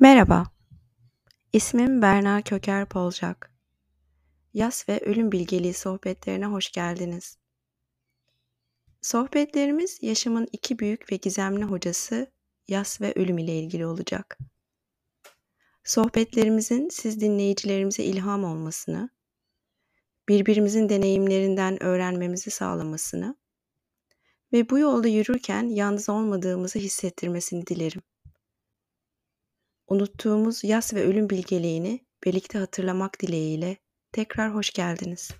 Merhaba, ismim Berna Köker Polcak. Yas ve Ölüm Bilgeliği sohbetlerine hoş geldiniz. Sohbetlerimiz yaşamın iki büyük ve gizemli hocası yas ve ölüm ile ilgili olacak. Sohbetlerimizin siz dinleyicilerimize ilham olmasını, birbirimizin deneyimlerinden öğrenmemizi sağlamasını ve bu yolda yürürken yalnız olmadığımızı hissettirmesini dilerim. Unuttuğumuz yas ve ölüm bilgeliğini birlikte hatırlamak dileğiyle tekrar hoş geldiniz.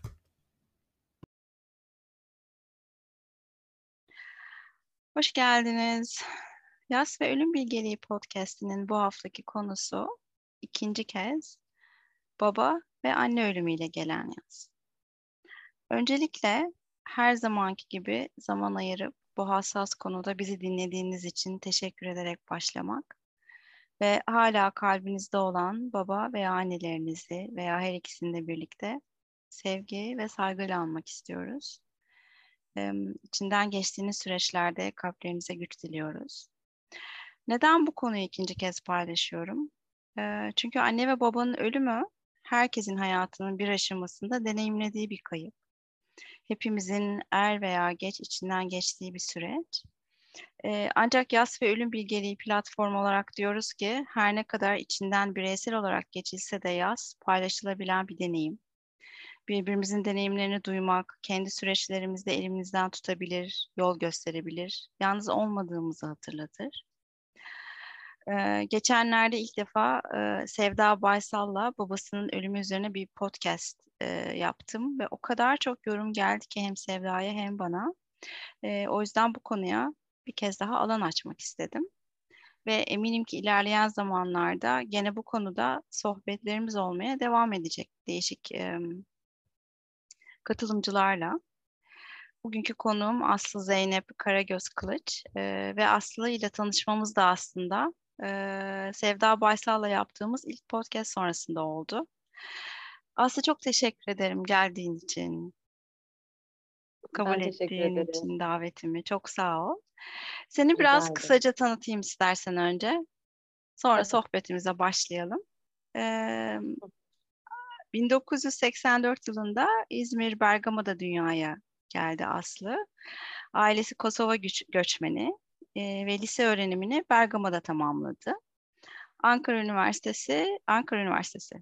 Hoş geldiniz. Yas ve Ölüm Bilgeliği podcast'inin bu haftaki konusu ikinci kez baba ve anne ölümüyle gelen yaz. Öncelikle her zamanki gibi zaman ayırıp bu hassas konuda bizi dinlediğiniz için teşekkür ederek başlamak ve hala kalbinizde olan baba veya annelerinizi veya her ikisini de birlikte sevgi ve saygıyla almak istiyoruz. İçinden geçtiğiniz süreçlerde kalplerinize güç diliyoruz. Neden bu konuyu ikinci kez paylaşıyorum? Çünkü anne ve babanın ölümü herkesin hayatının bir aşamasında deneyimlediği bir kayıp. Hepimizin er veya geç içinden geçtiği bir süreç. Ancak Yas ve Ölüm Bilgeliği platform olarak diyoruz ki her ne kadar içinden bireysel olarak geçilse de yaz paylaşılabilen bir deneyim. Birbirimizin deneyimlerini duymak, kendi süreçlerimizde elimizden tutabilir, yol gösterebilir, yalnız olmadığımızı hatırlatır. geçenlerde ilk defa Sevda Baysal'la babasının ölümü üzerine bir podcast yaptım ve o kadar çok yorum geldi ki hem Sevda'ya hem bana. o yüzden bu konuya bir kez daha alan açmak istedim. Ve eminim ki ilerleyen zamanlarda gene bu konuda sohbetlerimiz olmaya devam edecek değişik e, katılımcılarla. Bugünkü konuğum Aslı Zeynep Karagöz Kılıç e, ve Aslı ile tanışmamız da aslında e, Sevda Baysal'la yaptığımız ilk podcast sonrasında oldu. Aslı çok teşekkür ederim geldiğin için. Kabul ettiğin için davetimi. Çok sağ ol. Seni biraz Rica kısaca tanıtayım istersen önce. Sonra evet. sohbetimize başlayalım. Ee, 1984 yılında İzmir Bergama'da dünyaya geldi Aslı. Ailesi Kosova göç göçmeni e, ve lise öğrenimini Bergama'da tamamladı. Ankara Üniversitesi, Ankara Üniversitesi.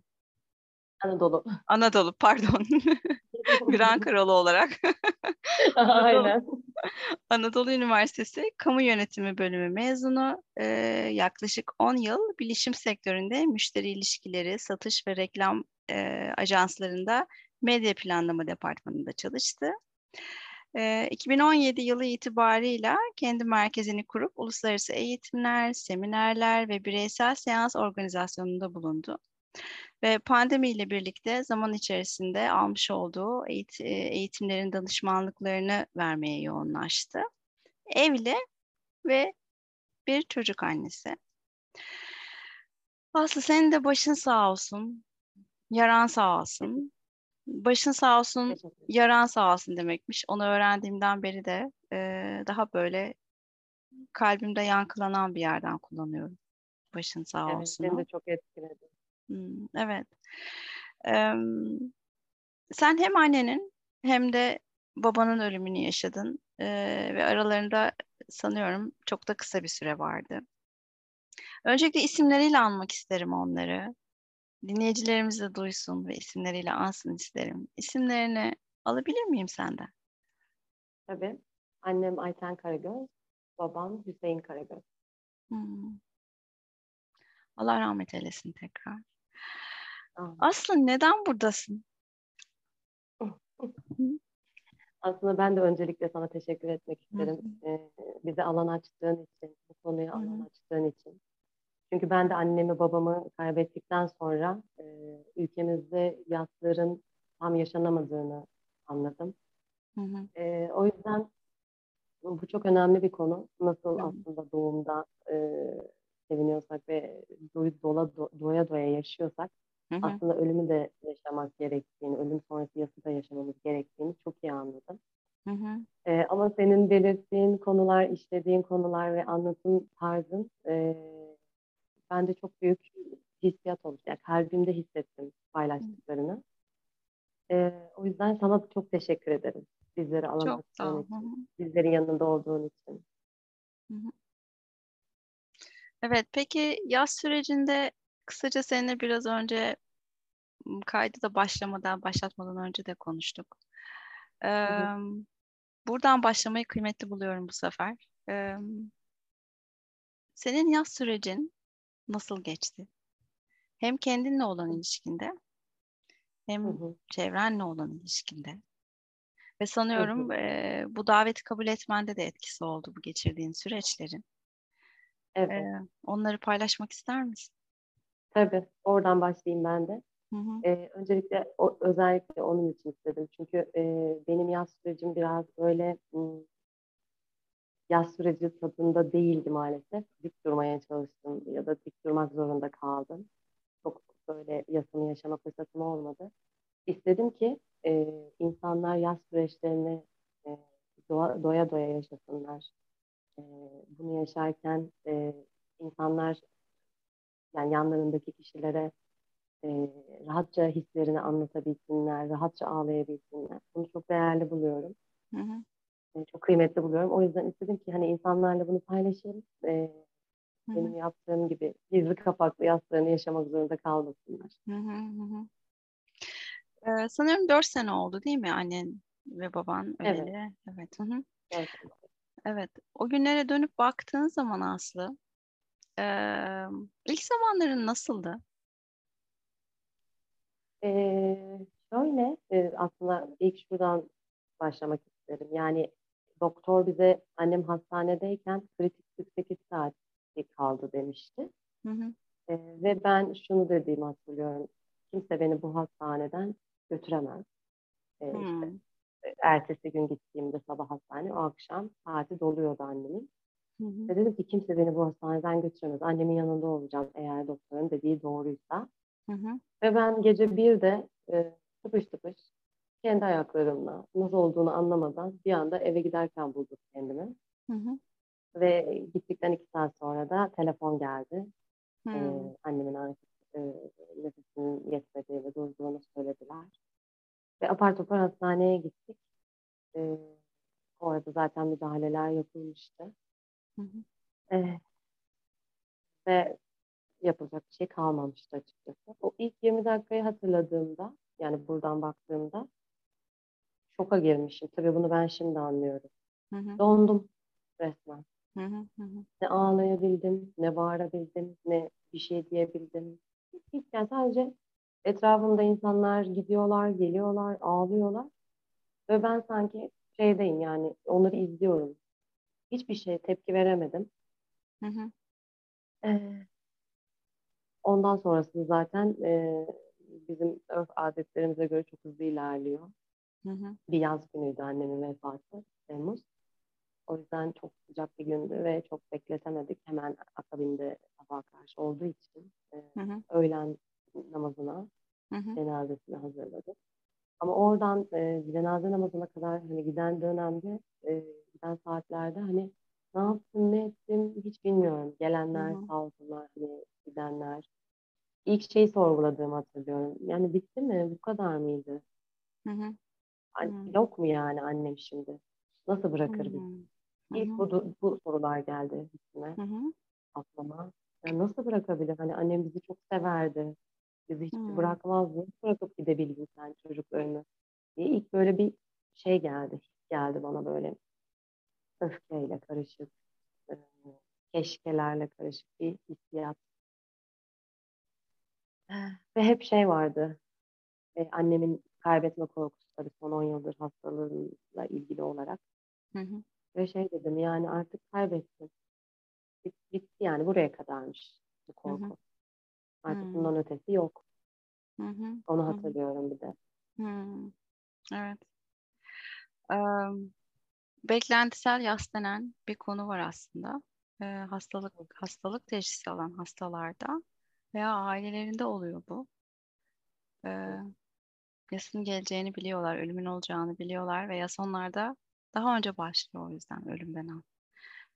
Anadolu. Anadolu, pardon. bir Ankaralı olarak. Aynen. Anadolu Üniversitesi Kamu Yönetimi Bölümü mezunu. Ee, yaklaşık 10 yıl bilişim sektöründe müşteri ilişkileri, satış ve reklam e, ajanslarında medya planlama departmanında çalıştı. E, 2017 yılı itibarıyla kendi merkezini kurup uluslararası eğitimler, seminerler ve bireysel seans organizasyonunda bulundu. Ve pandemiyle birlikte zaman içerisinde almış olduğu eğit- eğitimlerin danışmanlıklarını vermeye yoğunlaştı. Evli ve bir çocuk annesi. Aslı senin de başın sağ olsun. Yaran sağ olsun. Başın sağ olsun, yaran sağ olsun demekmiş. Onu öğrendiğimden beri de e, daha böyle kalbimde yankılanan bir yerden kullanıyorum. Başın sağ evet, olsun. Beni de çok etkiledi. Hmm, evet. Ee, sen hem annenin hem de babanın ölümünü yaşadın ee, ve aralarında sanıyorum çok da kısa bir süre vardı. Öncelikle isimleriyle anmak isterim onları. Dinleyicilerimiz de duysun ve isimleriyle ansın isterim. İsimlerini alabilir miyim senden? Tabii. Annem Ayten Karagöz, babam Hüseyin Karagöz. Hmm. Allah rahmet eylesin tekrar. Aslı neden buradasın? Aslında ben de öncelikle sana teşekkür etmek isterim. Ee, bize alan açtığın için, bu konuya alan açtığın için. Çünkü ben de annemi babamı kaybettikten sonra e, ülkemizde yasların tam yaşanamadığını anladım. E, o yüzden bu çok önemli bir konu. Nasıl Hı-hı. aslında doğumda e, seviniyorsak ve dola, doya doya yaşıyorsak Hı hı. Aslında ölümü de yaşamak gerektiğini, ölüm sonrası yası da yaşamamız gerektiğini çok iyi anladım. Hı hı. Ee, ama senin belirttiğin konular, işlediğin konular ve anlatım tarzın e, bende çok büyük hissiyat. Yani kalbimde hissettim paylaştıklarını. E, o yüzden sana çok teşekkür ederim. Bizleri alan Hı hı. için, bizlerin yanında olduğun için. Evet, peki yaz sürecinde kısaca seninle biraz önce kaydı da başlamadan, başlatmadan önce de konuştuk. hı. Eee, buradan başlamayı kıymetli buluyorum bu sefer. Eee, senin yaz sürecin nasıl geçti? Hem kendinle olan ilişkinde, Hı hem hı. çevrenle olan ilişkinde. Ve Hı sanıyorum hı. eee, bu daveti kabul etmende de etkisi oldu bu geçirdiğin süreçlerin. Evet. Eee, onları paylaşmak ister misin? Tabii. Oradan başlayayım ben de. Hı hı. Ee, öncelikle o, özellikle onun için istedim. Çünkü e, benim yaz sürecim biraz böyle yaz süreci tadında değildi maalesef. Dik durmaya çalıştım ya da dik durmak zorunda kaldım. Çok böyle yasını yaşama fırsatım olmadı. İstedim ki e, insanlar yaz süreçlerini e, doğa- doya doya yaşasınlar. E, bunu yaşarken e, insanlar yani yanlarındaki kişilere e, rahatça hislerini anlatabilsinler, rahatça ağlayabilsinler. Bunu çok değerli buluyorum. Hı hı. E, çok kıymetli buluyorum. O yüzden istedim ki hani insanlarla bunu paylaşayım. E, Hı benim yaptığım gibi gizli kapaklı yaslarını yaşamak zorunda kalmasınlar. Hı hı. Hı. Ee, sanıyorum dört sene oldu değil mi annen ve baban Evet. öleli? Evet. Hı hı. Evet. Evet. O günlere dönüp baktığın zaman Aslı, eee, ilk zamanların nasıldı? E, şöyle e, aslında ilk şuradan başlamak isterim. Yani doktor bize annem hastanedeyken kritik 48 saat kaldı demişti. Hı hı. E, ve ben şunu dediğimi hatırlıyorum. Kimse beni bu hastaneden götüremez. E, işte, Hmm. e, ertesi gün gittiğimde sabah hastane, o akşam saati doluyordu annemin. Hı hı. Ve dedim ki kimse beni bu hastaneden götüremez. Annemin yanında olacağım eğer doktorun dediği doğruysa. Hı hı. Ve ben gece bir de e, tıpış tıpış kendi ayaklarımla nasıl olduğunu anlamadan bir anda eve giderken buldum kendimi. Hı hı. Ve gittikten iki saat sonra da telefon geldi. Ee, Hmm. annemin artık e, nefesinin yetmediğini, durduğunu söylediler. Ve apar topar hastaneye gittik. Ee, o arada zaten müdahaleler yapılmıştı. Hı hı. Ee, ve yapılacak bir şey kalmamıştı açıkçası. O ilk 20 dakikayı hatırladığımda, yani buradan baktığımda şoka girmişim. Tabii bunu ben şimdi anlıyorum. Hı hı. Dondum resmen. Hı hı. Hı. Ne ağlayabildim, ne bağırabildim, ne bir şey diyebildim. Hiç yani sadece etrafımda insanlar gidiyorlar, geliyorlar, ağlıyorlar. Ve ben sanki şeydeyim yani onları izliyorum. Hiçbir şey tepki veremedim. Hı hı. Ee, ondan sonrası zaten e, bizim örf adetlerimize göre çok hızlı ilerliyor. Hı hı. Bir yaz günüydü annemin vefatı, Temmuz. O yüzden çok sıcak bir gündü ve çok bekletemedik. Hemen akabinde sabah karşı olduğu için e, Hı hı. öğlen namazına, Hı hı. cenazesine hazırladık. Ama oradan e, cenaze namazına kadar hani giden dönemde, e, giden saatlerde hani ne yaptım, ne ettim hiç bilmiyorum. Gelenler Hı hı. sağ olsunlar, hani gidenler. İlk şeyi sorguladığımı hatırlıyorum. Yani bitti mi? Bu kadar mıydı? Hı hı. Hani yok mu yani annem şimdi? Nasıl bırakır bizi? Hı İlk hı. bu, bu sorular geldi üstüme, aklıma. Yani nasıl bırakabilir? Hani annem bizi çok severdi. Bizi hiç Hı. bırakmazdı. Nasıl bırakıp gidebildin sen çocuklarını? diye ilk böyle bir şey geldi. Geldi bana böyle öfkeyle karışık, keşkelerle karışık bir hissiyat. Ve hep şey vardı. e, annemin kaybetme korkusu tabii son 10 yıldır hastalığıyla ilgili olarak. Hı hı. Ve şey dedim yani artık kaybettim. Bit, bitti yani buraya kadarmış bu Hı hı. Artık Hı. bundan ötesi yok. Hı hı. Onu hatırlıyorum bir de. Hı. Evet. Em, Beklentisel yas denen bir konu var aslında. Ee, hastalık hastalık teşhisi alan hastalarda veya ailelerinde oluyor bu. Ee, yasın geleceğini biliyorlar, ölümün olacağını biliyorlar ve yas onlarda daha önce başlıyor o yüzden ölümden an.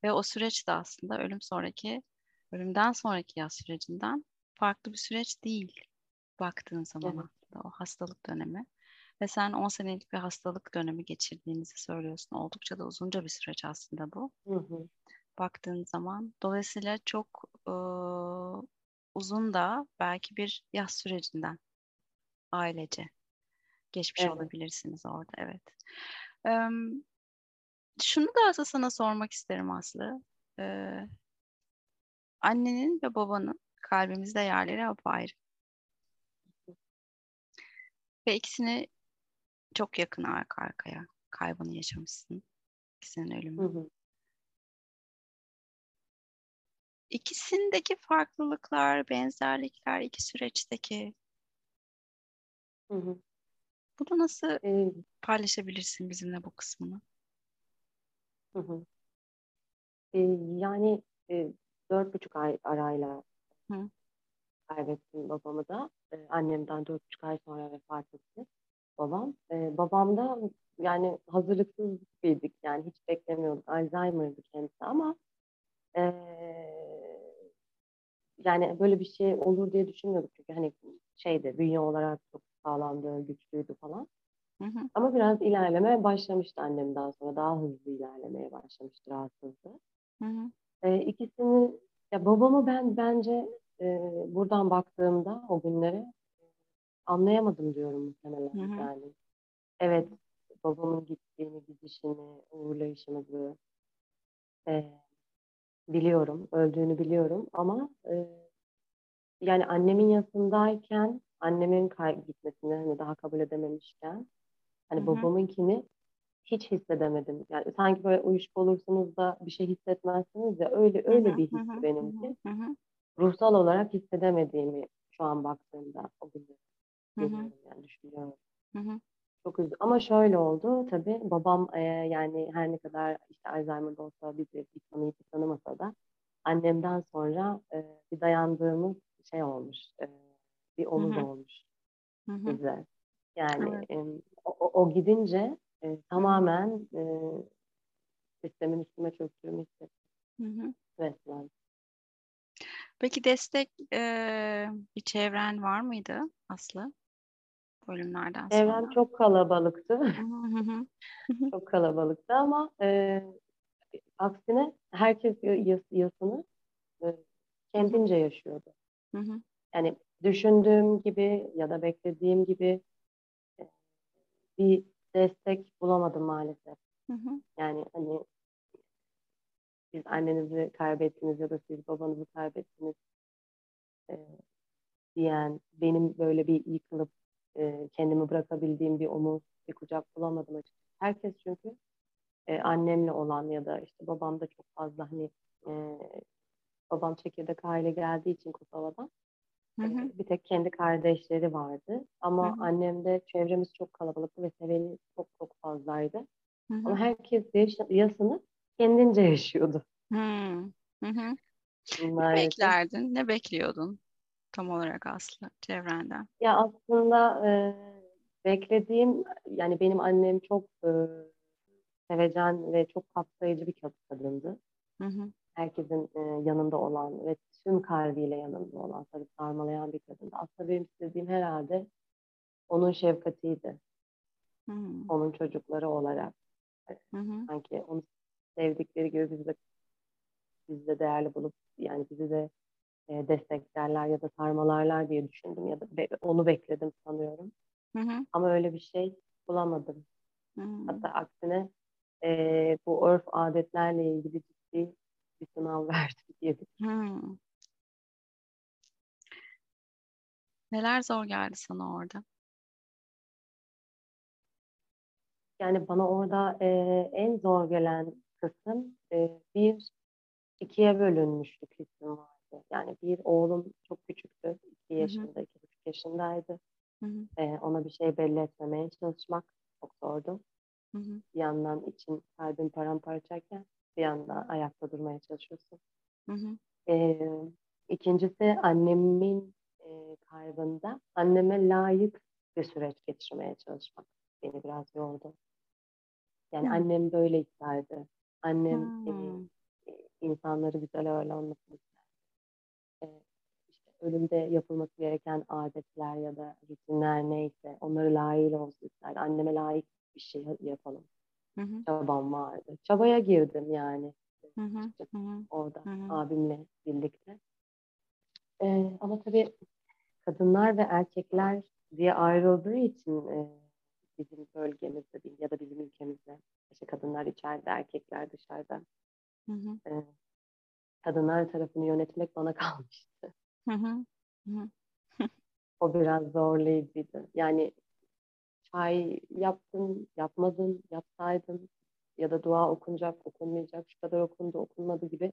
Ve o süreç de aslında ölüm sonraki ölümden sonraki yaz sürecinden farklı bir süreç değil baktığın zaman Evet. aslında o hastalık dönemi. Ve sen 10 senelik bir hastalık dönemi geçirdiğinizi söylüyorsun. Oldukça da uzunca bir süreç aslında bu. Hı hı. Baktığın zaman. Dolayısıyla çok e, uzun da belki bir yaz sürecinden ailece geçmiş Evet. olabilirsiniz orada. Evet. Em, şunu da aslında sana sormak isterim Aslı. Ee, annenin ve babanın kalbimizde yerleri apayrı. Ve ikisini çok yakın arka arkaya kaybını yaşamışsın. İkisinin ölümü. Hı hı. İkisindeki farklılıklar, benzerlikler, iki süreçteki Hı hı. bunu nasıl Ee, paylaşabilirsin bizimle bu kısmını? hı hı. Ee, yani e, dört buçuk ay arayla Hı. kaybettim babamı da. Ee, annemden dört buçuk ay sonra vefat etti babam. Ee, babam da yani hazırlıksız bildik yani hiç beklemiyorduk. Alzheimer'dı kendisi ama ee, yani böyle bir şey olur diye düşünmüyorduk çünkü hani şeydi bünye olarak çok sağlamdı, güçlüydü falan. Hı hı. Ama biraz ilerlemeye başlamıştı annemden sonra. Daha hızlı ilerlemeye başlamıştı, rahatsızdı. Hı hı. E, ikisini, ya babamı ben bence e, buradan baktığımda o günlere anlayamadım diyorum muhtemelen Hı hı. yani. Evet, babamın gittiğini, gidişini, uğurlayışımızı e, biliyorum, öldüğünü biliyorum ama e, yani annemin yanındayken, annemin kay gitmesini hani daha kabul edememişken, hani Hı hı. babamınkini hiç hissedemedim. Yani sanki böyle uyuşuk olursunuz da bir şey hissetmezsiniz ya öyle öyle bir benimki. Hı hı. Ruhsal olarak hissedemediğimi şu an baktığımda o görüyorum yani düşünüyorum. Hı hı. Çok üzüldüm. Ama şöyle oldu tabii babam e, yani her ne kadar işte Alzheimer'da olsa bizi bir tanıyıp tanımasa da annemden sonra e, bir dayandığımız şey olmuş. e, bir omuz olmuş Hı hı. bize. Yani Evet. e, o- o gidince e, tamamen e, sistemin üstüme çöktüğümü hissettim Hı hı. resmen. Peki destek eee, bir çevren var mıydı Aslı bölümlerden Çevrem sonra? çok kalabalıktı. Hı hı çok kalabalıktı ama e, aksine herkes ya- yas- yasını e, kendince yaşıyordu. Hı hı. Yani düşündüğüm gibi ya da beklediğim gibi e, bir destek bulamadım maalesef. Hı hı. Yani hani siz annenizi kaybettiniz ya da siz babanızı kaybettiniz e, diyen, benim böyle bir yıkılıp e, kendimi bırakabildiğim bir omuz, bir kucak bulamadım açıkçası. Herkes çünkü e, annemle olan ya da işte babam da çok fazla hani e, babam çekirdek aile geldiği için Kosova'dan Hı hı. bir tek kendi kardeşleri vardı. Hı Ama hı. annemde çevremiz çok kalabalıktı ve seveni çok çok fazlaydı. Hı Ama hı. herkes yaş- yasını kendince yaşıyordu Hı. Hı hı. Ne beklerdin? Ne bekliyordun tam olarak Aslı çevrenden? Ya aslında e, beklediğim yani benim annem çok e, sevecen ve çok kapsayıcı bir kadındı. Hı hı. Herkesin e, yanında olan ve tüm kalbiyle yanında olan, tabii sarmalayan bir kadındı. Aslında benim istediğim herhalde onun şefkatiydi. Hı hı. Onun çocukları olarak. Hı hı. Sanki onu sevdikleri gibi biz de, biz de değerli bulup yani bizi de e, desteklerler ya da sarmalarlar diye düşündüm ya da be- onu bekledim sanıyorum. Hı hı. Ama öyle bir şey bulamadım. Hı hı. Hatta aksine e, bu örf adetlerle ilgili ciddi bir sınav verdim diyebilirim. Neler zor geldi sana orada? Yani bana orada e, en zor gelen kısım e, bir ikiye bölünmüşlük hissim vardı. Yani bir oğlum çok küçüktü. iki yaşında, iki buçuk yaşındaydı. Hı hı. E, ona bir şey belli etmemeye çalışmak çok zordu. Hı hı. Bir yandan için kalbin paramparçayken bir yandan ayakta durmaya çalışıyorsun. Hı hı. E, ikincisi annemin e, kaybında anneme layık bir süreç geçirmeye çalışmak beni biraz yordu. Yani Hı. annem böyle isterdi. Annem e, Hı. insanları güzel ağırlanmasını isterdi. e, işte ölümde yapılması gereken adetler ya da rutinler neyse onları layığıyla olsun isterdi. Anneme layık bir şey yapalım. Hı hı. Çabam vardı. Çabaya girdim yani. Hı hı. açıkçası Hı hı. Orada Hı hı. abimle birlikte. Ee, ama tabii kadınlar ve erkekler diye ayrıldığı için e, bizim bölgemizde ya da bizim ülkemizde işte kadınlar içeride, erkekler dışarıda. Hı hı. E, kadınlar tarafını yönetmek bana kalmıştı. Hı hı. Hı. O biraz zorlayıcıydı. Yani çay yaptın, yapmadın, yapsaydın ya da dua okunacak, okunmayacak, şu kadar okundu, okunmadı gibi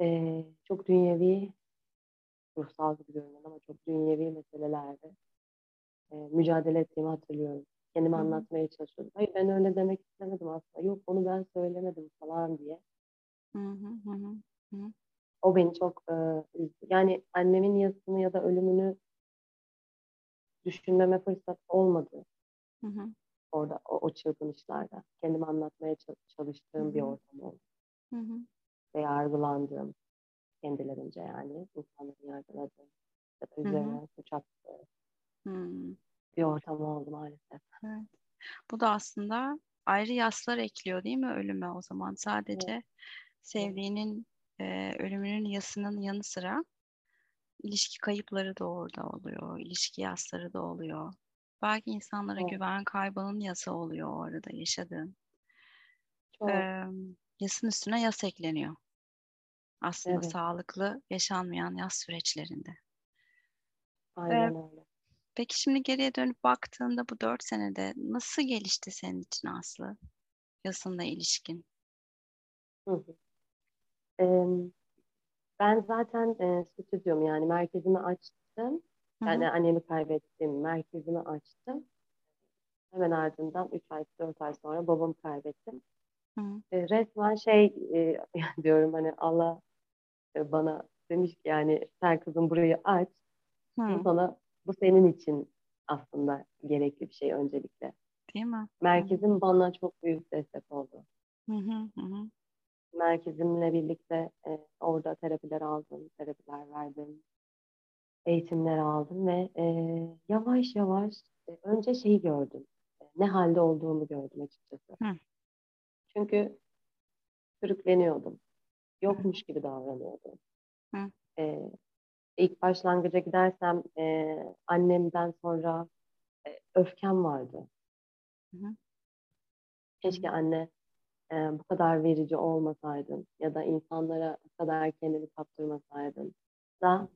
e, çok dünyevi, ruhsal gibi görünen ama çok dünyevi meselelerde e, mücadele ettiğimi hatırlıyorum. Kendimi Hı anlatmaya çalışıyordum. Hayır ben öyle demek istemedim aslında. Yok onu ben söylemedim falan diye. Hı hı. Hı hı. Hı. O beni çok e, üzdü. Yani annemin yasını ya da ölümünü düşünmeme fırsat olmadı Hı hı. orada o, o çırpınışlarda. Kendimi anlatmaya ça- çalıştığım bir Hı ortam oldu. Hı hı. Ve yargılandığım kendilerince yani insanların yargıladığım ya da üzerine suç attığı bir ortam oldu maalesef. Evet. Bu da aslında ayrı yaslar ekliyor değil mi ölüme o zaman? Sadece Evet. sevdiğinin e, ölümünün yasının yanı sıra ilişki kayıpları da orada oluyor. ilişki yasları da oluyor. Belki insanlara Evet. güven kaybının yası oluyor o arada yaşadığın. Çok. Ee, yasın üstüne yas ekleniyor. Aslında Evet. sağlıklı yaşanmayan yas süreçlerinde. Ee, Aynen öyle. peki şimdi geriye dönüp baktığında bu dört senede nasıl gelişti senin için Aslı? Yasınla ilişkin. Hı hı. Em, Ben zaten e, stüdyom yani merkezimi açtım. Hı Yani hı. annemi kaybettim. Merkezimi açtım. Hemen ardından 3 ay, 4 ay sonra babamı kaybettim. Hı. E, resmen şey e, diyorum hani Allah e, bana demiş ki yani sen kızım burayı aç. Bu Hı, sana bu senin için aslında gerekli bir şey öncelikle. Değil mi? Hı hı. Merkezim bana çok büyük destek oldu. Hı. Hı hı. Merkezimle birlikte e, orada terapiler aldım, terapiler verdim. eğitimler aldım ve e, yavaş yavaş e, önce şeyi gördüm. E, ne halde olduğumu gördüm açıkçası. Hı. Çünkü sürükleniyordum. Yokmuş gibi davranıyordum. Hı. E, ilk başlangıca gidersem e, annemden sonra e, öfkem vardı. Hı Keşke anne e, bu kadar verici olmasaydın ya da insanlara bu kadar kendini kaptırmasaydın da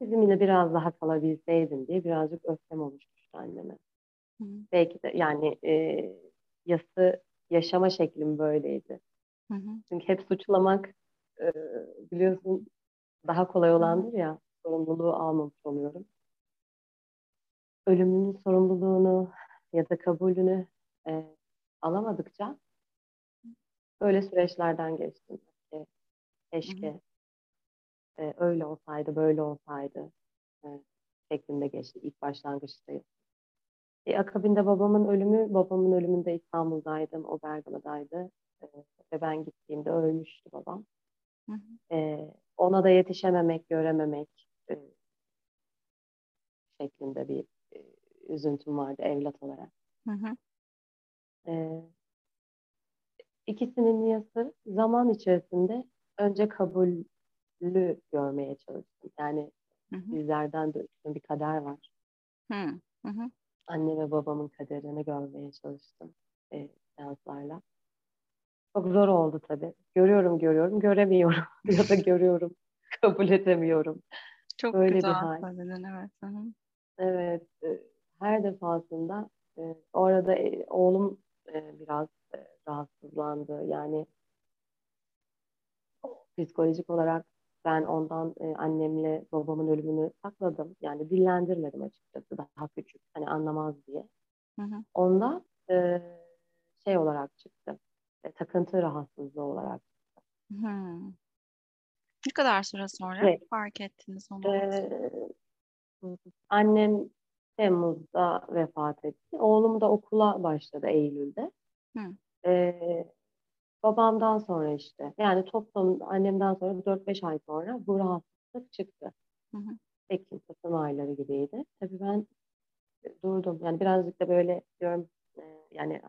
bizimle biraz daha kalabilseydin diye birazcık öfkem oluşmuştu anneme. Hı hı. Belki de yani e, yası yaşama şeklim böyleydi. Hı hı. Çünkü hep suçlamak e, biliyorsun daha kolay olandır ya sorumluluğu almamış oluyorum. Ölümünün sorumluluğunu ya da kabulünü e, alamadıkça böyle süreçlerden geçtim. E, keşke e, öyle olsaydı, böyle olsaydı e, şeklinde geçti ilk başlangıçta. E, akabinde babamın ölümü, babamın ölümünde İstanbul'daydım, o Bergama'daydı. E, ve ben gittiğimde ölmüştü babam. Hı hı. E, ona da yetişememek, görememek e, şeklinde bir e, üzüntüm vardı evlat olarak. Hı hı. E, ikisinin niyası zaman içerisinde önce kabulü görmeye çalıştım. Yani Hı hı. bizlerden de üstün bir kader var. Hı hı. Anne ve babamın kaderini görmeye çalıştım e, seanslarla. Çok zor oldu tabii. Görüyorum, görüyorum, göremiyorum ya da görüyorum, kabul edemiyorum. Çok Böyle bir güzel hal. söyledin evet. Hı hı. Evet, e, her defasında e, orada e, oğlum e, biraz e, rahatsızlandı. Yani psikolojik olarak ben ondan e, annemle babamın ölümünü sakladım. Yani dillendirmedim açıkçası daha küçük, hani anlamaz diye. Hı hı. Onda e, şey olarak çıktı, e, takıntı rahatsızlığı olarak. Hı. Ne kadar süre sonra Ve fark ettiniz onu? e, annem Temmuz'da vefat etti. Oğlum da okula başladı Eylül'de. Hı. E, babamdan sonra işte yani toplam annemden sonra 4-5 ay sonra bu rahatsızlık çıktı. Hı hı. Ekim, Kasım ayları gibiydi. Tabii ben durdum. Yani birazcık da böyle diyorum e, yani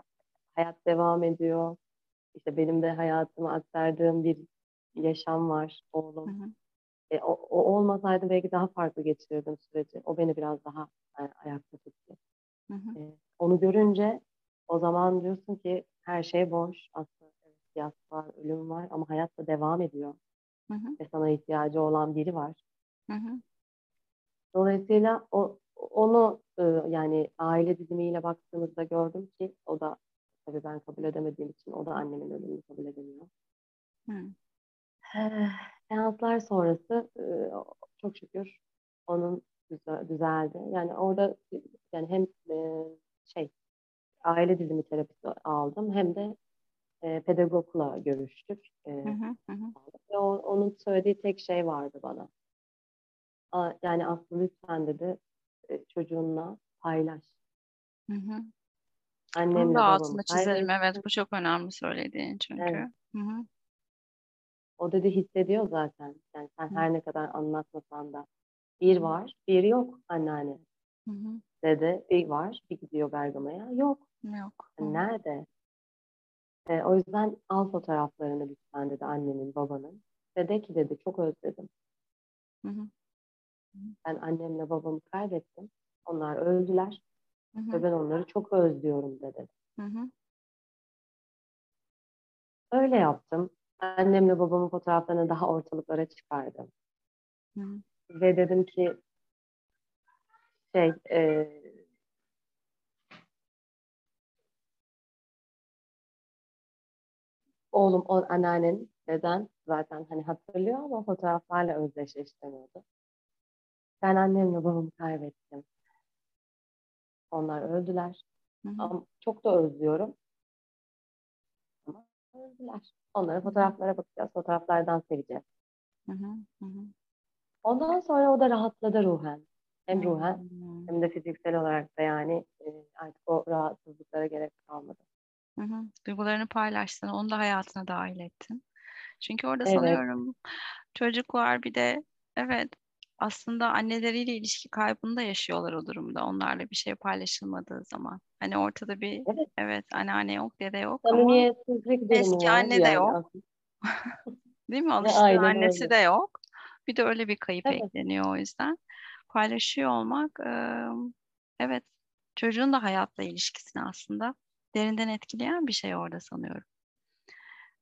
hayat devam ediyor. İşte benim de hayatımı aktardığım bir yaşam var oğlum. Hı hı. E, o, o olmasaydı belki daha farklı geçirirdim süreci. O beni biraz daha e, ayakta tuttu. Hı hı. E, onu görünce o zaman diyorsun ki her şey boş. Aslında yas var, ölüm var ama hayat da devam ediyor. Hı hı. Ve sana ihtiyacı olan biri var. Hı hı. Dolayısıyla o onu e, yani aile dizimiyle baktığımızda gördüm ki o da tabii ben kabul edemediğim için o da annemin ölümünü kabul edemiyor. Hı. Seanslar sonrası e, çok şükür onun düze- düzeldi. Yani orada yani hem e, şey aile dizimi terapisi aldım hem de e, pedagogla görüştük. E, Hı hı. Hı ve o- onun söylediği tek şey vardı bana. A- Yani Aslı lütfen dedi e, çocuğunla paylaş. Hı hı. Annemle Bunun da altını çizelim. Evet, bu çok önemli söylediğin çünkü. Evet. Hı hı. O dedi hissediyor zaten. Yani sen Hı. her ne kadar anlatmasan da bir var, bir yok anneanne. Hı hı. Dedi bir var, bir gidiyor Bergama'ya. Yok. Yok. Hı. Nerede? E, o yüzden al fotoğraflarını lütfen dedi annemin, babanın. Ve de ki dedi çok özledim. Hı hı. Ben annemle babamı kaybettim. Onlar öldüler Hı ve hı. ben onları çok özlüyorum dedi. Hı hı. Öyle yaptım. Annemle babamın fotoğraflarını daha ortalıklara çıkardım. Hı hı. Ve dedim ki şey e, oğlum o anneannen deden zaten hani hatırlıyor ama fotoğraflarla özdeşleştirmiyordu. Ben annemle babamı kaybettim. Onlar öldüler. Hı hı. Ama çok da özlüyorum. Ama öldüler. Onlara fotoğraflara bakacağız. Fotoğraflardan seveceğiz. Hı hı. Ondan sonra o da rahatladı ruhen. Hem ruhen hem de fiziksel olarak da yani e, artık o rahatsızlıklara gerek kalmadı. Hı hı. Duygularını paylaştın, onu da hayatına dahil ettin. Çünkü orada Evet. sanıyorum çocuklar bir de evet aslında anneleriyle ilişki kaybını da yaşıyorlar o durumda. Onlarla bir şey paylaşılmadığı zaman. Hani ortada bir Evet. evet anneanne yok, dede yok ama Samimiyetsizlik durumu eski anne de yani yok. aslında. Değil mi? Alıştığı Aynen annesi öyle. de yok. Bir de öyle bir kayıp Evet. ekleniyor o yüzden. Paylaşıyor olmak eee, evet çocuğun da hayatla ilişkisini aslında derinden etkileyen bir şey orada sanıyorum.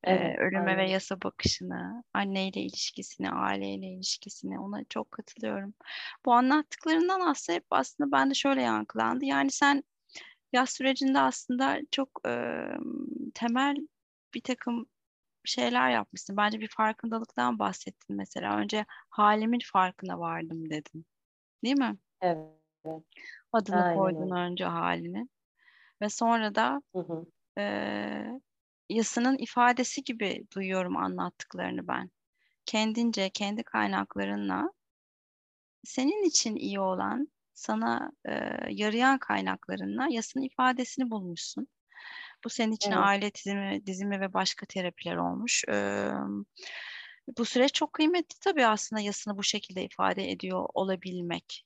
Eee, Evet. ölüme ve Aynen. yasa bakışını, anneyle ilişkisini, aileyle ilişkisini ona çok katılıyorum. Bu anlattıklarından aslında hep aslında bende şöyle yankılandı. Yani sen yaz sürecinde aslında çok eee, temel bir takım şeyler yapmışsın. Bence bir farkındalıktan bahsettin mesela. Önce halimin farkına vardım dedin. Değil mi? Evet. Adını Aynen koydun önce halini. Ve sonra da Hı hı. eee yasının ifadesi gibi duyuyorum anlattıklarını ben. Kendince, kendi kaynaklarınla senin için iyi olan, sana eee, yarayan kaynaklarınla yasının ifadesini bulmuşsun. Bu senin için Evet. aile dizimi, dizimi ve başka terapiler olmuş. Eee, bu süreç çok kıymetli tabii aslında yasını bu şekilde ifade ediyor olabilmek.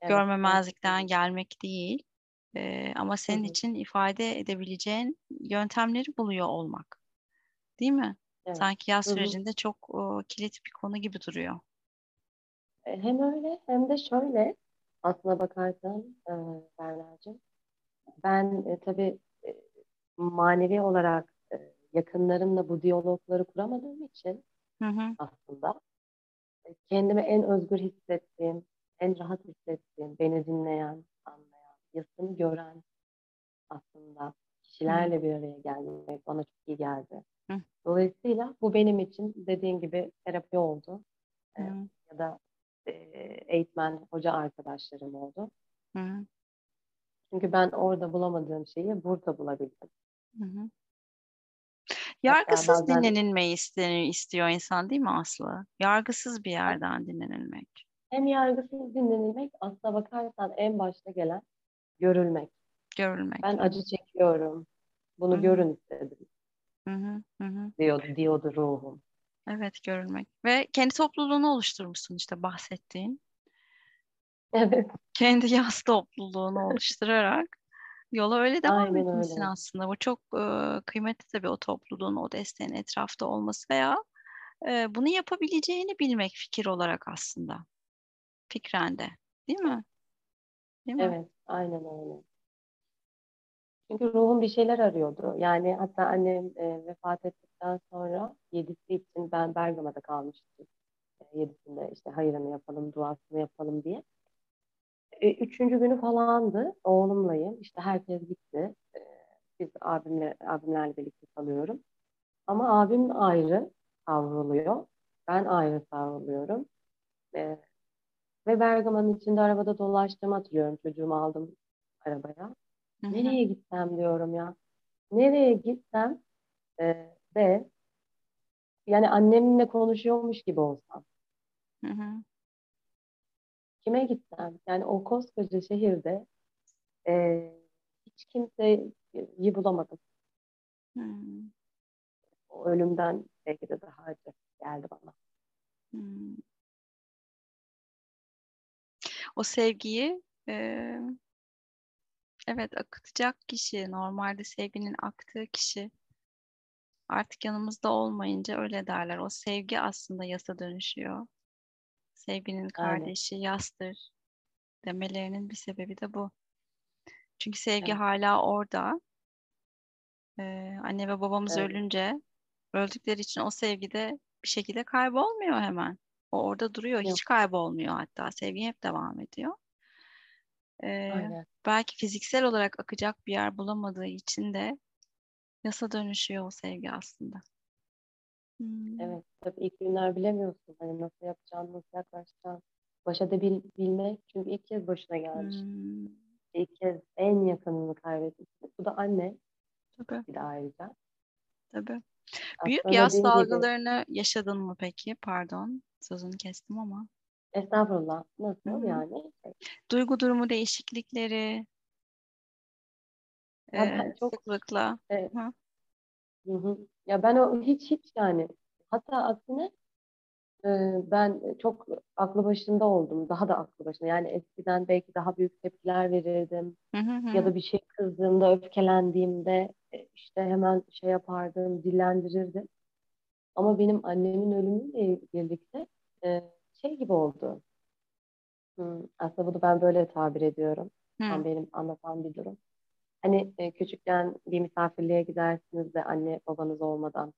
Evet. Görmemezlikten gelmek değil. Eee, ama senin hı. için ifade edebileceğin yöntemleri buluyor olmak. Değil mi? Evet. Sanki yaz Hı hı. sürecinde çok o, kilit bir konu gibi duruyor. E, Hem öyle hem de şöyle aslına bakarsan e, Berna'cığım ben e, tabii e, manevi olarak e, yakınlarımla bu diyalogları kuramadığım için Hı hı. aslında e, kendimi en özgür hissettiğim, en rahat hissettiğim, beni dinleyen, yasını gören aslında kişilerle bir araya gelmek bana çok iyi geldi. Hı Dolayısıyla bu benim için dediğin gibi terapi oldu. Hı. ya da e, eğitmen, hoca arkadaşlarım oldu. Hı. Çünkü ben orada bulamadığım şeyi burada bulabildim. Hı Yargısız bazen dinlenilmeyi istiyor, istiyor insan değil mi Aslı? Yargısız bir yerden dinlenilmek. hem yargısız dinlenilmek aslına bakarsan en başta gelen görülmek. Görülmek. Ben acı çekiyorum. Bunu hı. görün istedim Hı hı. Hı hı. diyor, diyordu ruhum. Evet görülmek. Ve kendi topluluğunu oluşturmuşsun işte bahsettiğin. Evet. Kendi yaz topluluğunu oluşturarak yola öyle devam Aynen etmişsin öyle. aslında. Bu çok e, kıymetli tabii o topluluğun, o desteğin etrafta olması veya e, bunu yapabileceğini bilmek fikir olarak aslında. Fikren de. Değil mi? Değil mi? Evet, aynen öyle. Çünkü ruhum bir şeyler arıyordu. Yani hatta annem e, vefat ettikten sonra yedisi için ben Bergama'da kalmıştım. E, yedisinde işte hayırını yapalım, duasını yapalım diye. E, üçüncü günü falandı. Oğlumlayım. İşte herkes gitti. E, biz abimle, abimlerle birlikte kalıyorum. Ama abim ayrı savruluyor. Ben ayrı savruluyorum. E, ve Bergama'nın içinde arabada dolaştığımı hatırlıyorum. Çocuğumu aldım arabaya. Hı hı. Nereye gitsem diyorum ya. Nereye gitsem e, de yani annemle konuşuyormuş gibi olsam. Hı hı. Kime gitsem? Yani o koskoca şehirde e, hiç kimseyi bulamadım. Hı. O ölümden belki de daha acı geldi bana. Hı. O sevgiyi e, evet akıtacak kişi, normalde sevginin aktığı kişi artık yanımızda olmayınca öyle derler. O sevgi aslında yasa dönüşüyor. Sevginin Aynen. kardeşi yastır demelerinin bir sebebi de bu. Çünkü sevgi Evet. hala orada. Ee, anne ve babamız Evet. ölünce öldükleri için o sevgi de bir şekilde kaybolmuyor hemen. O orada duruyor. Yok. Hiç kaybolmuyor hatta. Sevgi hep devam ediyor. Ee, Aynen. belki fiziksel olarak akacak bir yer bulamadığı için de yasa dönüşüyor o sevgi aslında. Hmm. Evet. Tabii ilk günler bilemiyorsun. Hani nasıl yapacağını, nasıl yaklaşacağını. Baş edebilmek. Çünkü ilk kez başına gelmiş. Hmm. İlk kez en yakınını kaybetmiş. Bu da anne. Tabii, Bir de ayrıca. tabii. Büyük Aslında yaz dediğim gibi dalgalarını yaşadın mı peki? Pardon, sözünü kestim ama. estağfurullah. Nasıl Hı hı. yani? Duygu durumu değişiklikleri, Ya e, çok sıklıkla. Evet. Hı. Hı hı. Ya ben o hiç hiç yani hatta aksine e, ben çok aklı başında oldum. Daha da aklı başında. Yani eskiden belki daha büyük tepkiler verirdim. Hı hı hı. Ya da bir şey kızdığımda, öfkelendiğimde e, işte hemen şey yapardım, dillendirirdim. Ama benim annemin ölümüyle birlikte e, şey gibi oldu. Hı, aslında bunu ben böyle tabir ediyorum. Tam Hı. benim anlatan bir durum. Hani e, küçükken bir misafirliğe gidersiniz de anne babanız olmadan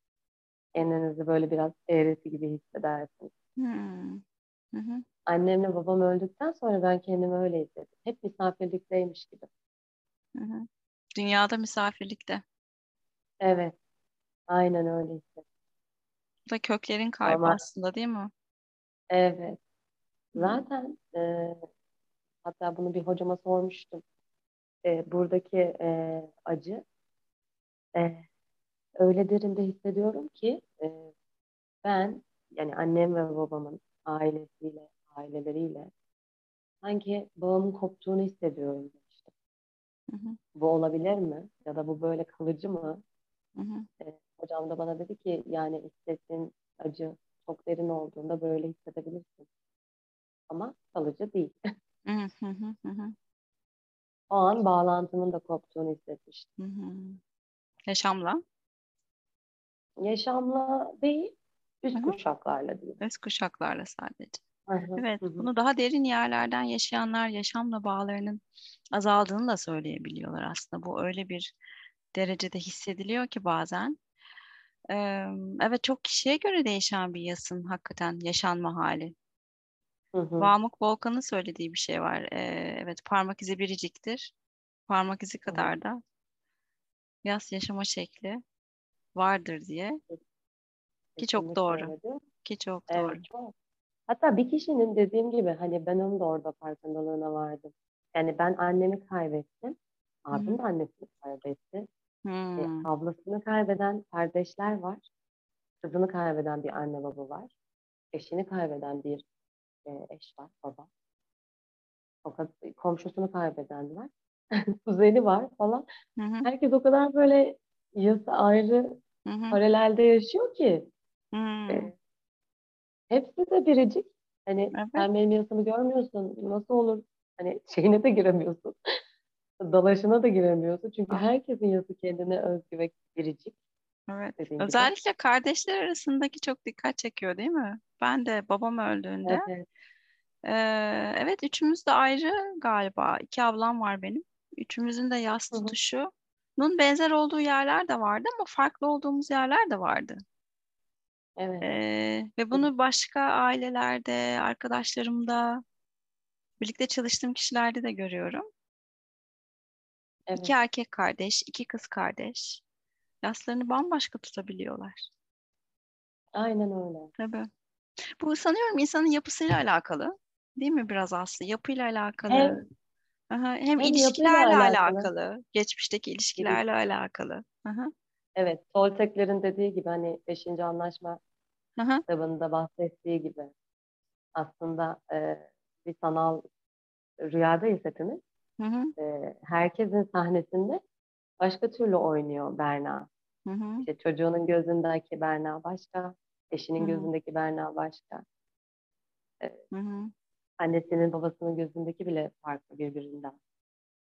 kendinizi böyle biraz eğreti gibi hissedersiniz. Hı. Hı hı. Annemle babam öldükten sonra ben kendimi öyle hissettim. Hep misafirlikteymiş gibi. Hı hı. Dünyada misafirlikte. Evet, aynen öyle hissettim. Bu da köklerin kaybı Normal. aslında değil mi? Evet. Zaten e, hatta bunu bir hocama sormuştum. E, buradaki e, acı e, öyle derinde hissediyorum ki e, ben yani annem ve babamın ailesiyle, aileleriyle sanki bağımın koptuğunu hissediyorum demiştim. Hı hı. Bu olabilir mi? Ya da bu böyle kalıcı mı? Hı hı. E, hocam da bana dedi ki yani hissettiğin acı çok derin olduğunda böyle hissedebilirsin. Ama kalıcı değil. O an bağlantının da koptuğunu hissetmiştim. Yaşamla, Yaşamla değil, üst Hı hı. kuşaklarla değil. öz kuşaklarla sadece. Evet, hı hı. bunu daha derin yerlerden yaşayanlar yaşamla bağlarının azaldığını da söyleyebiliyorlar aslında. Bu öyle bir derecede hissediliyor ki bazen. Evet çok kişiye göre değişen bir yasın hakikaten yaşanma hali. Hı hı. Vamuk Volkan'ın söylediği bir şey var. Evet parmak izi biriciktir. Parmak izi kadar da yas yaşama şekli vardır diye. Ki çok doğru. Ki çok Evet, doğru. çok. Hatta bir kişinin dediğim gibi hani ben onun da orada farkındalığına vardım. Yani ben annemi kaybettim. Abim de annesini kaybetti. E, ablasını kaybeden kardeşler var. Kızını kaybeden bir anne baba var. Eşini kaybeden bir e, eş var, baba. O kad- komşusunu kaybeden var. Kuzeni var falan. Hı hı. Herkes o kadar böyle yası ayrı Hı hı. paralelde yaşıyor ki. E, hepsi de biricik. Hani Evet. sen benim yasımı görmüyorsun. Nasıl olur? Hani şeyine de giremiyorsun. Dalaşına da giremiyorsun. Çünkü herkesin yası kendine özgü ve biricik. Evet. Dediğin gibi. Özellikle kardeşler arasındaki çok dikkat çekiyor değil mi? Ben de babam öldüğünde Evet. Ee, evet üçümüz de ayrı galiba. İki ablam var benim. Üçümüzün de yas tutuşunun benzer olduğu yerler de vardı ama farklı olduğumuz yerler de vardı. Evet. Ee, ve bunu başka ailelerde, arkadaşlarımda, birlikte çalıştığım kişilerde de görüyorum. Evet. İki erkek kardeş, iki kız kardeş yaslarını bambaşka tutabiliyorlar. Aynen öyle. Tabii. Bu sanıyorum insanın yapısıyla alakalı. Değil mi biraz Aslı? Yapıyla alakalı. Hem Aha, hem hem ilişkilerle alakalı. alakalı, geçmişteki ilişkilerle alakalı. Aha, Evet, Tolteklerin dediği gibi hani 5. anlaşma aha, kitabında bahsettiği gibi aslında e, bir sanal rüyadayız hepimiz. Hı hı, E, herkesin sahnesinde başka türlü oynuyor Berna. hı hı, İşte çocuğunun gözündeki Berna başka, eşinin Hı hı. gözündeki Berna başka. hı hı, Annesinin babasının gözündeki bile farklı birbirinden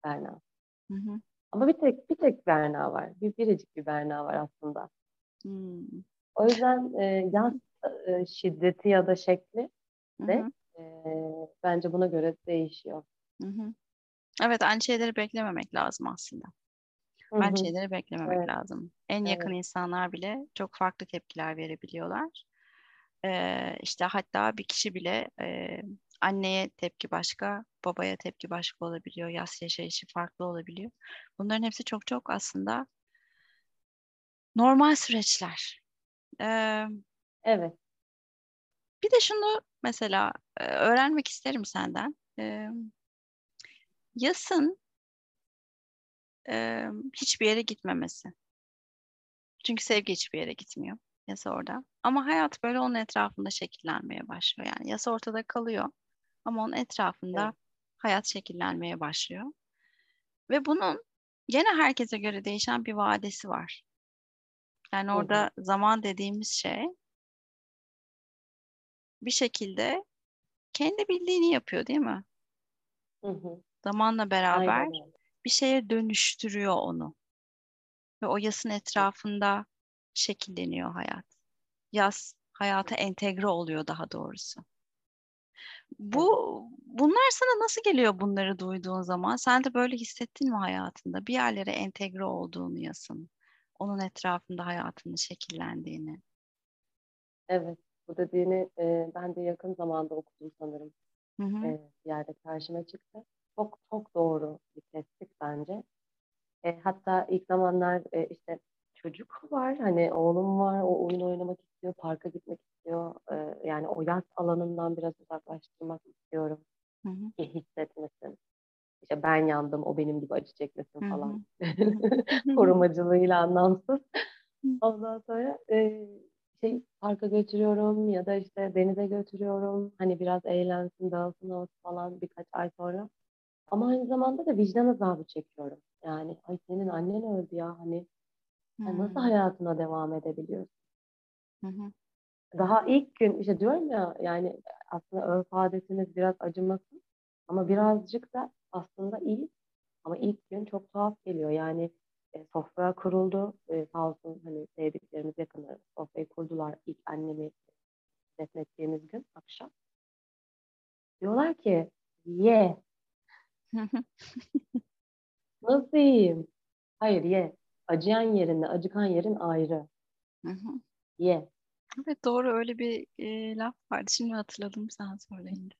Berna. hı hı, Ama bir tek bir tek Berna var. Bir biricik bir Berna var aslında. hmm, O yüzden e, yaz e, şiddeti ya da şekli hı de hı, e, bence buna göre değişiyor. hı hı. Evet, aynı şeyleri beklememek lazım aslında. Hı Aynı hı. şeyleri beklememek Evet. lazım. En yakın Evet. insanlar bile çok farklı tepkiler verebiliyorlar. Ee, işte hatta bir kişi bile e, anneye tepki başka, babaya tepki başka olabiliyor. Yas yaşayışı farklı olabiliyor. Bunların hepsi çok çok aslında normal süreçler. Ee, Evet. bir de şunu mesela öğrenmek isterim senden. Ee, yasın e, hiçbir yere gitmemesi. Çünkü sevgi hiçbir yere gitmiyor. Yasa orada. Ama hayat böyle onun etrafında şekillenmeye başlıyor. Yani yasa ortada kalıyor. Ama onun etrafında Evet. hayat şekillenmeye başlıyor. Ve bunun gene herkese göre değişen bir vadesi var. Yani orada zaman dediğimiz şey bir şekilde kendi bildiğini yapıyor değil mi? Hı hı. Zamanla beraber Aynen bir şeye dönüştürüyor onu. Ve o yasın etrafında şekilleniyor hayat. Yas hayata entegre oluyor daha doğrusu. Bu bunlar sana nasıl geliyor bunları duyduğun zaman? Sen de böyle hissettin mi hayatında? Bir yerlere entegre olduğunu yasın. Onun etrafında hayatının şekillendiğini. Evet. Bu dediğini e, ben de yakın zamanda okudum sanırım. Hı hı. E, bir yerde karşıma çıktı. Çok çok doğru bir tespit bence. E, hatta ilk zamanlar e, işte çocuk var, hani oğlum var, o oyun oynamak istiyor, parka gitmek istiyor. E, yani o yaz alanından biraz uzaklaştırmak istiyorum Hı hı. ki hissetmesin. İşte ben yandım, o benim gibi acı çekmesin Hı hı. falan. Korumacılığıyla anlamsız. Ondan sonra e, şey parka götürüyorum ya da işte denize götürüyorum. Hani biraz eğlensin, dağılsın olsun falan birkaç ay sonra. Ama aynı zamanda da vicdan azabı çekiyorum. Yani ay senin annen öldü ya hani sen nasıl Hı hayatına devam edebiliyorsun? hı. hı. Daha ilk gün işte diyorum ya yani aslında örf adetimiz biraz acımasız ama birazcık da aslında iyi. Ama ilk gün çok tuhaf geliyor. Yani e, sofra kuruldu. E, sağ olsun hani sevdiklerimiz yakınlarımız sofrayı kurdular ilk annemi defnettiğimiz gün akşam. Diyorlar ki ye. Nasıl yiyeyim? Hayır ye. Acıyan yerinle acıkan yerin ayrı. Hı hı. Ye. Evet doğru öyle bir e, laf vardı. Şimdi hatırladım sen söyleyince.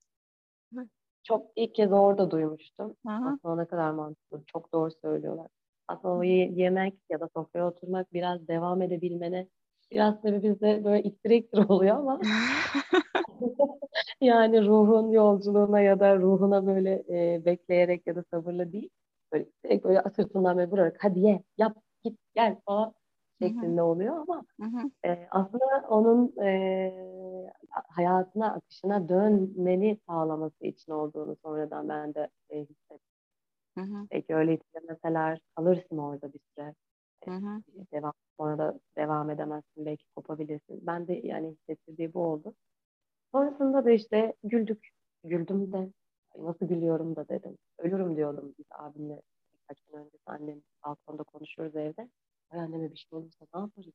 Çok ilk kez orada duymuştum. Aha. Aslında ne kadar mantıklı. Çok doğru söylüyorlar. Aslında o ye- yemek ya da sofraya oturmak biraz devam edebilmene biraz tabii bizde böyle ittire oluyor ama yani ruhun yolculuğuna ya da ruhuna böyle e, bekleyerek ya da sabırla değil. Böyle direkt böyle sırtından böyle vurarak hadi ye, yap, git, gel falan şeklinde oluyor ama e, aslında onun e, hayatına, akışına dönmeni sağlaması için olduğunu sonradan ben de e, hissettim. Hı hı. Belki öyle hissetmeseler kalırsın orada bir süre. Hı hı. Devam, sonra da devam edemezsin. Belki kopabilirsin. Ben de yani hissettirdiği bu oldu. Sonrasında da işte güldük. Güldüm de nasıl gülüyorum da dedim. Ölürüm diyordum biz abimle birkaç gün önce annem balkonda konuşuyoruz evde. Ay anneme bir şey olursa ne yaparız?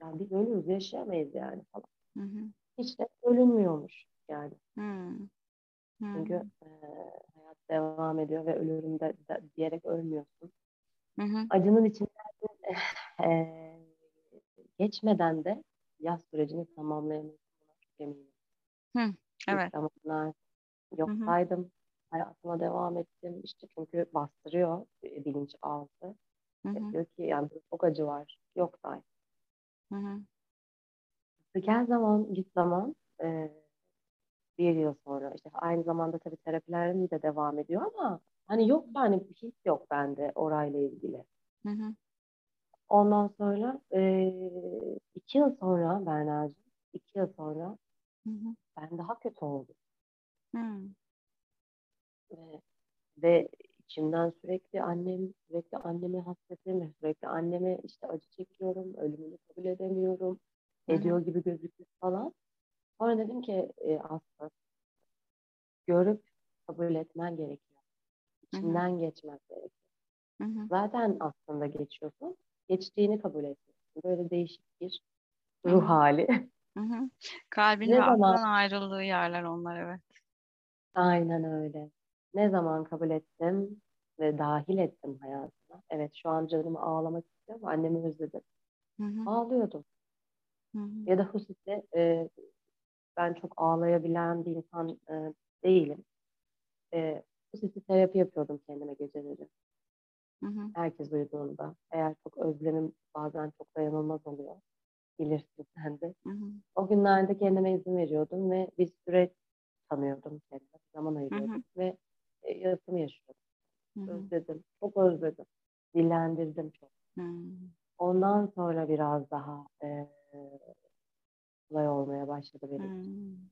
Ya biz ölürüz yaşayamayız yani falan. Hı hı. Hiç de ölünmüyormuş yani. Hı. Çünkü e, hayat devam ediyor ve ölürüm de, de diyerek ölmüyorsun. Hı hı. Acının içinden e, geçmeden de yaz sürecini tamamlayamayız. Çok eminim. Hı, evet. Zamanlar yok saydım. Hayatıma devam ettim. İşte çünkü bastırıyor bilinçaltı. Hı hı. Diyor ki yani çok acı var. Yok say. Hı hı. Gel zaman git zaman e, bir yıl sonra işte aynı zamanda tabii terapilerim de devam ediyor ama hani yok yani bir his yok bende orayla ilgili. Hı hı. Ondan sonra e, iki yıl sonra Berna'cığım iki yıl sonra Hı hı. ben daha kötü oldum. Hı. Ve, ve içimden sürekli annem, sürekli anneme hasretim, sürekli anneme işte acı çekiyorum, ölümünü kabul edemiyorum, Hı hı. ediyor gibi gözüküyor falan. Sonra dedim ki e, aslında görüp kabul etmen gerekiyor. Hı hı. İçinden geçmek gerekiyor. Hı hı. Zaten aslında geçiyorsun. Geçtiğini kabul ediyorsun. Böyle değişik bir ruh hali. Hı hı. Kalbin Ne ve zaman? aklın ayrıldığı yerler onlar evet. Aynen öyle. Ne zaman kabul ettim ve dahil ettim hayatıma. Evet şu an canımı ağlamak istiyorum. Annemi özledim. Hı hı. Ağlıyordum. Hı hı. Ya da hususi e, ben çok ağlayabilen bir insan e, değilim. E, hususi terapi yapıyordum kendime geceleri. Hı hı. Herkes uyuduğunda. Eğer çok özlemim bazen çok dayanılmaz oluyor. Bilirsin sen de. Hı hı. O günlerde kendime izin veriyordum ve bir süre tanıyordum kendime. Zaman ayırıyordum Hı hı. ve e, yaratımı yaşıyordum. Hı hı. Özledim. Çok özledim. Dillendirdim çok. Hı. Ondan sonra biraz daha e, kolay olmaya başladı Hı. benim. için.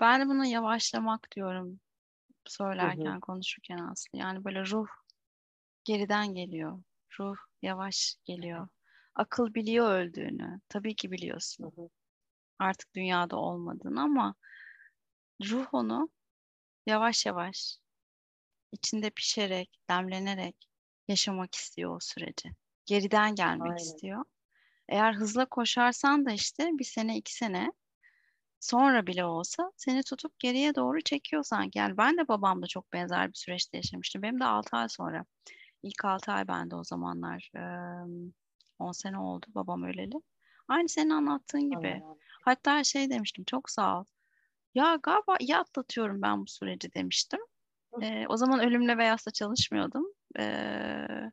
Ben de buna yavaşlamak diyorum Hı söylerken, hı. konuşurken aslında. Yani böyle ruh geriden geliyor. Ruh yavaş geliyor. Akıl biliyor öldüğünü. Tabii ki Hı biliyorsun. hı. Artık dünyada olmadığını ama ruh onu yavaş yavaş içinde pişerek, demlenerek yaşamak istiyor o süreci. Geriden gelmek Aynen. istiyor. Eğer hızla koşarsan da işte bir sene, iki sene sonra bile olsa seni tutup geriye doğru çekiyor sanki. Yani ben de babamla çok benzer bir süreçte yaşamıştım. Benim de 6 ay sonra. İlk 6 ay bende o zamanlar. 10 sene oldu babam öleli. Aynı senin anlattığın gibi. eylesin. Hatta şey demiştim çok sağ ol. Ya galiba iyi atlatıyorum ben bu süreci demiştim. Ee, o zaman ölümle beyazla çalışmıyordum. Ee,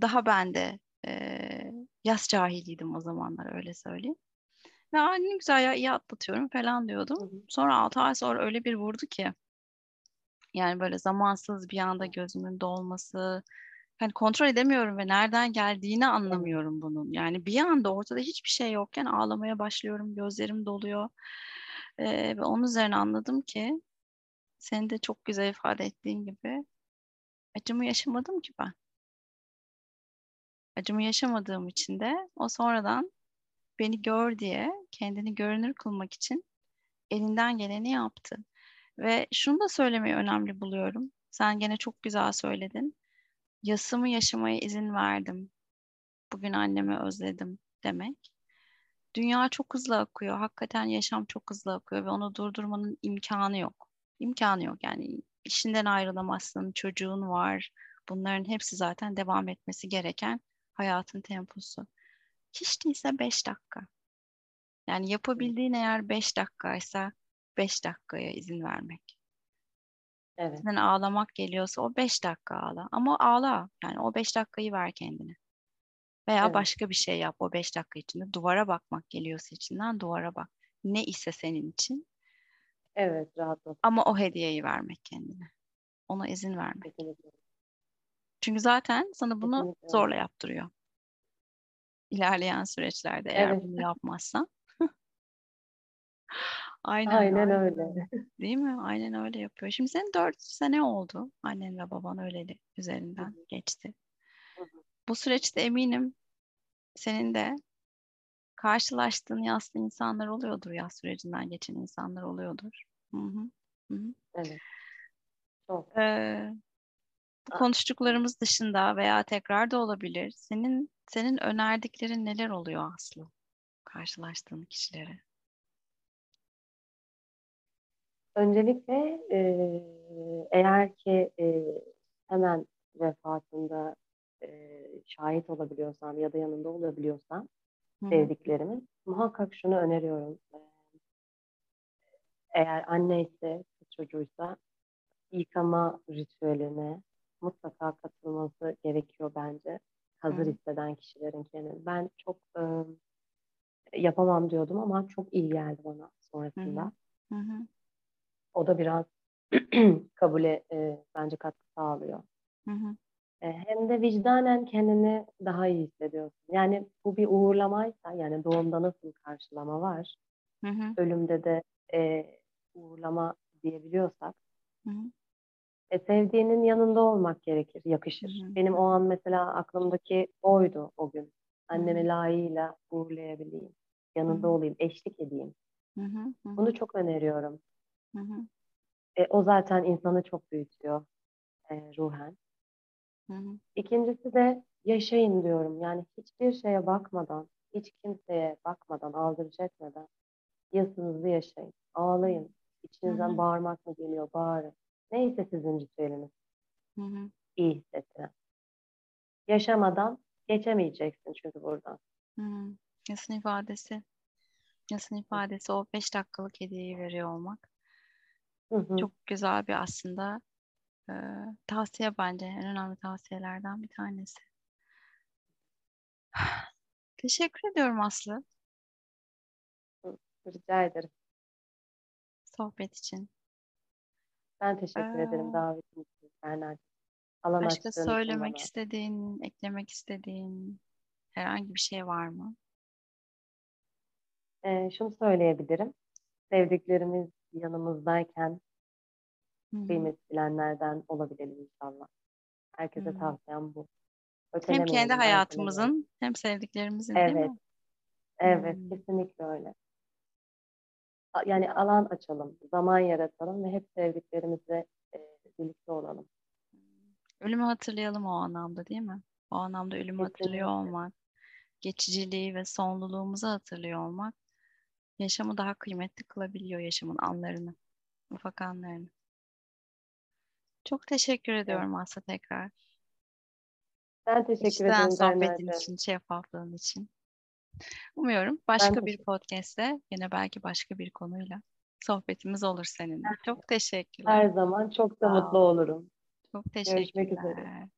daha ben de e, yaz cahiliydim o zamanlar öyle söyleyeyim. Ve "Aa, ne güzel ya iyi atlatıyorum falan Hı diyordum. hı. Sonra 6 ay sonra öyle bir vurdu ki yani böyle zamansız bir anda gözümün dolması hani kontrol edemiyorum ve nereden geldiğini anlamıyorum bunun. Yani bir anda ortada hiçbir şey yokken ağlamaya başlıyorum, gözlerim doluyor. Ee, ve onun üzerine anladım ki senin de çok güzel ifade ettiğin gibi acımı yaşamadım ki ben. Acımı yaşamadığım için de o sonradan beni gör diye kendini görünür kılmak için elinden geleni yaptı. Ve şunu da söylemeyi önemli buluyorum. Sen gene çok güzel söyledin. Yasımı yaşamaya izin verdim. Bugün annemi özledim demek. Dünya çok hızlı akıyor. Hakikaten yaşam çok hızlı akıyor ve onu durdurmanın imkanı yok. İmkanı yok yani işinden ayrılamazsın, çocuğun var. Bunların hepsi zaten devam etmesi gereken hayatın temposu. Hiç değilse 5 dakika. Yani yapabildiğin eğer 5 dakikaysa 5 dakikaya izin vermek. Evet. Sen ağlamak geliyorsa o 5 dakika ağla. Ama ağla. Yani o 5 dakikayı ver kendine. Veya Evet. başka bir şey yap o 5 dakika içinde. Duvara bakmak geliyorsa içinden duvara bak. Ne ise senin için. Evet. Rahatlat. Ama o hediyeyi vermek kendine. Ona izin vermek. Kesinlikle. Çünkü zaten sana bunu Kesinlikle. zorla yaptırıyor. İlerleyen süreçlerde eğer Evet. bunu yapmazsan. Aynen, Aynen öyle. Değil mi? Aynen öyle yapıyor. Şimdi senin 4 sene oldu. Annen ve baban öleli Hı üzerinden hı. geçti. Hı hı. Bu süreçte eminim senin de karşılaştığın yaslı insanlar oluyordur, yas sürecinden geçen insanlar oluyordur. Hı hı. Hı hı. Evet. Çok. Ee, bu konuştuklarımız dışında veya tekrar da olabilir. Senin senin önerdiklerin neler oluyor Aslı? Karşılaştığın kişilere. Öncelikle e, eğer ki e, hemen vefatında e, şahit olabiliyorsam ya da yanında olabiliyorsam Hı hı. sevdiklerimin muhakkak şunu öneriyorum. E, Eğer anne ise çocuğuysa yıkama ritüeline mutlaka katılması gerekiyor bence. Hazır Hı. hisseden kişilerin kendini. Ben çok e, yapamam diyordum ama çok iyi geldi bana sonrasında. hı. Hı hı. O da biraz kabule e, bence katkı sağlıyor. Hı hı. E, hem de vicdanen kendini daha iyi hissediyorsun. Yani bu bir uğurlamaysa yani doğumda nasıl karşılama var, Hı hı. ölümde de e, uğurlama diyebiliyorsak Hı hı. e, sevdiğinin yanında olmak gerekir, yakışır. Hı hı. Benim o an mesela aklımdaki oydu o gün. Hı Annemi hı. layığıyla uğurlayabileyim, yanında hı. olayım, eşlik edeyim. Hı hı. Hı hı. Bunu çok öneriyorum. Hı hı. E, o zaten insanı çok büyütüyor e, ruhen. Hı hı. İkincisi de yaşayın diyorum. Yani hiçbir şeye bakmadan, hiç kimseye bakmadan, aldırış etmeden yasınızı yaşayın. Ağlayın. Hı İçinizden hı. bağırmak mı geliyor? Bağırın. Neyse sizin ritüeliniz. Hı hı. iyi hissettiren. Yaşamadan geçemeyeceksin çünkü buradan. Hı hı. Yasın ifadesi. Yasın ifadesi o 5 dakikalık hediyeyi veriyor olmak. Hı hı. Çok güzel bir aslında e, tavsiye bence. En önemli tavsiyelerden bir tanesi. Teşekkür ediyorum Aslı Rica ederim. sohbet için. Ben teşekkür ederim Ee, davetin için Bernard. Alan Başka söylemek bana. istediğin, eklemek istediğin herhangi bir şey var mı? Ee, şunu söyleyebilirim. Sevdiklerimiz yanımızdayken kıymet bilenlerden olabilelim inşallah. Herkese Hı. tavsiyem bu. Hem kendi hayatımızın hem sevdiklerimizin değil Evet, mi? evet, Hmm. kesinlikle öyle. Yani alan açalım, zaman yaratalım ve hep sevdiklerimizle e, birlikte olalım. Ölümü hatırlayalım o anlamda değil mi? O anlamda ölümü hatırlıyor Kesinlikle. olmak, geçiciliği ve sonluluğumuzu hatırlıyor olmak yaşamı daha kıymetli kılabiliyor yaşamın anlarını, ufak anlarını. Çok teşekkür Evet. ediyorum Aslı tekrar. Ben teşekkür İçten ederim sohbetin için, şeffaflığın için. Umuyorum Ben başka bir podcast'te yine belki başka bir konuyla sohbetimiz olur seninle. Çok Her teşekkürler. zaman çok da mutlu ol. olurum. Çok Görüşmek üzere. teşekkürler.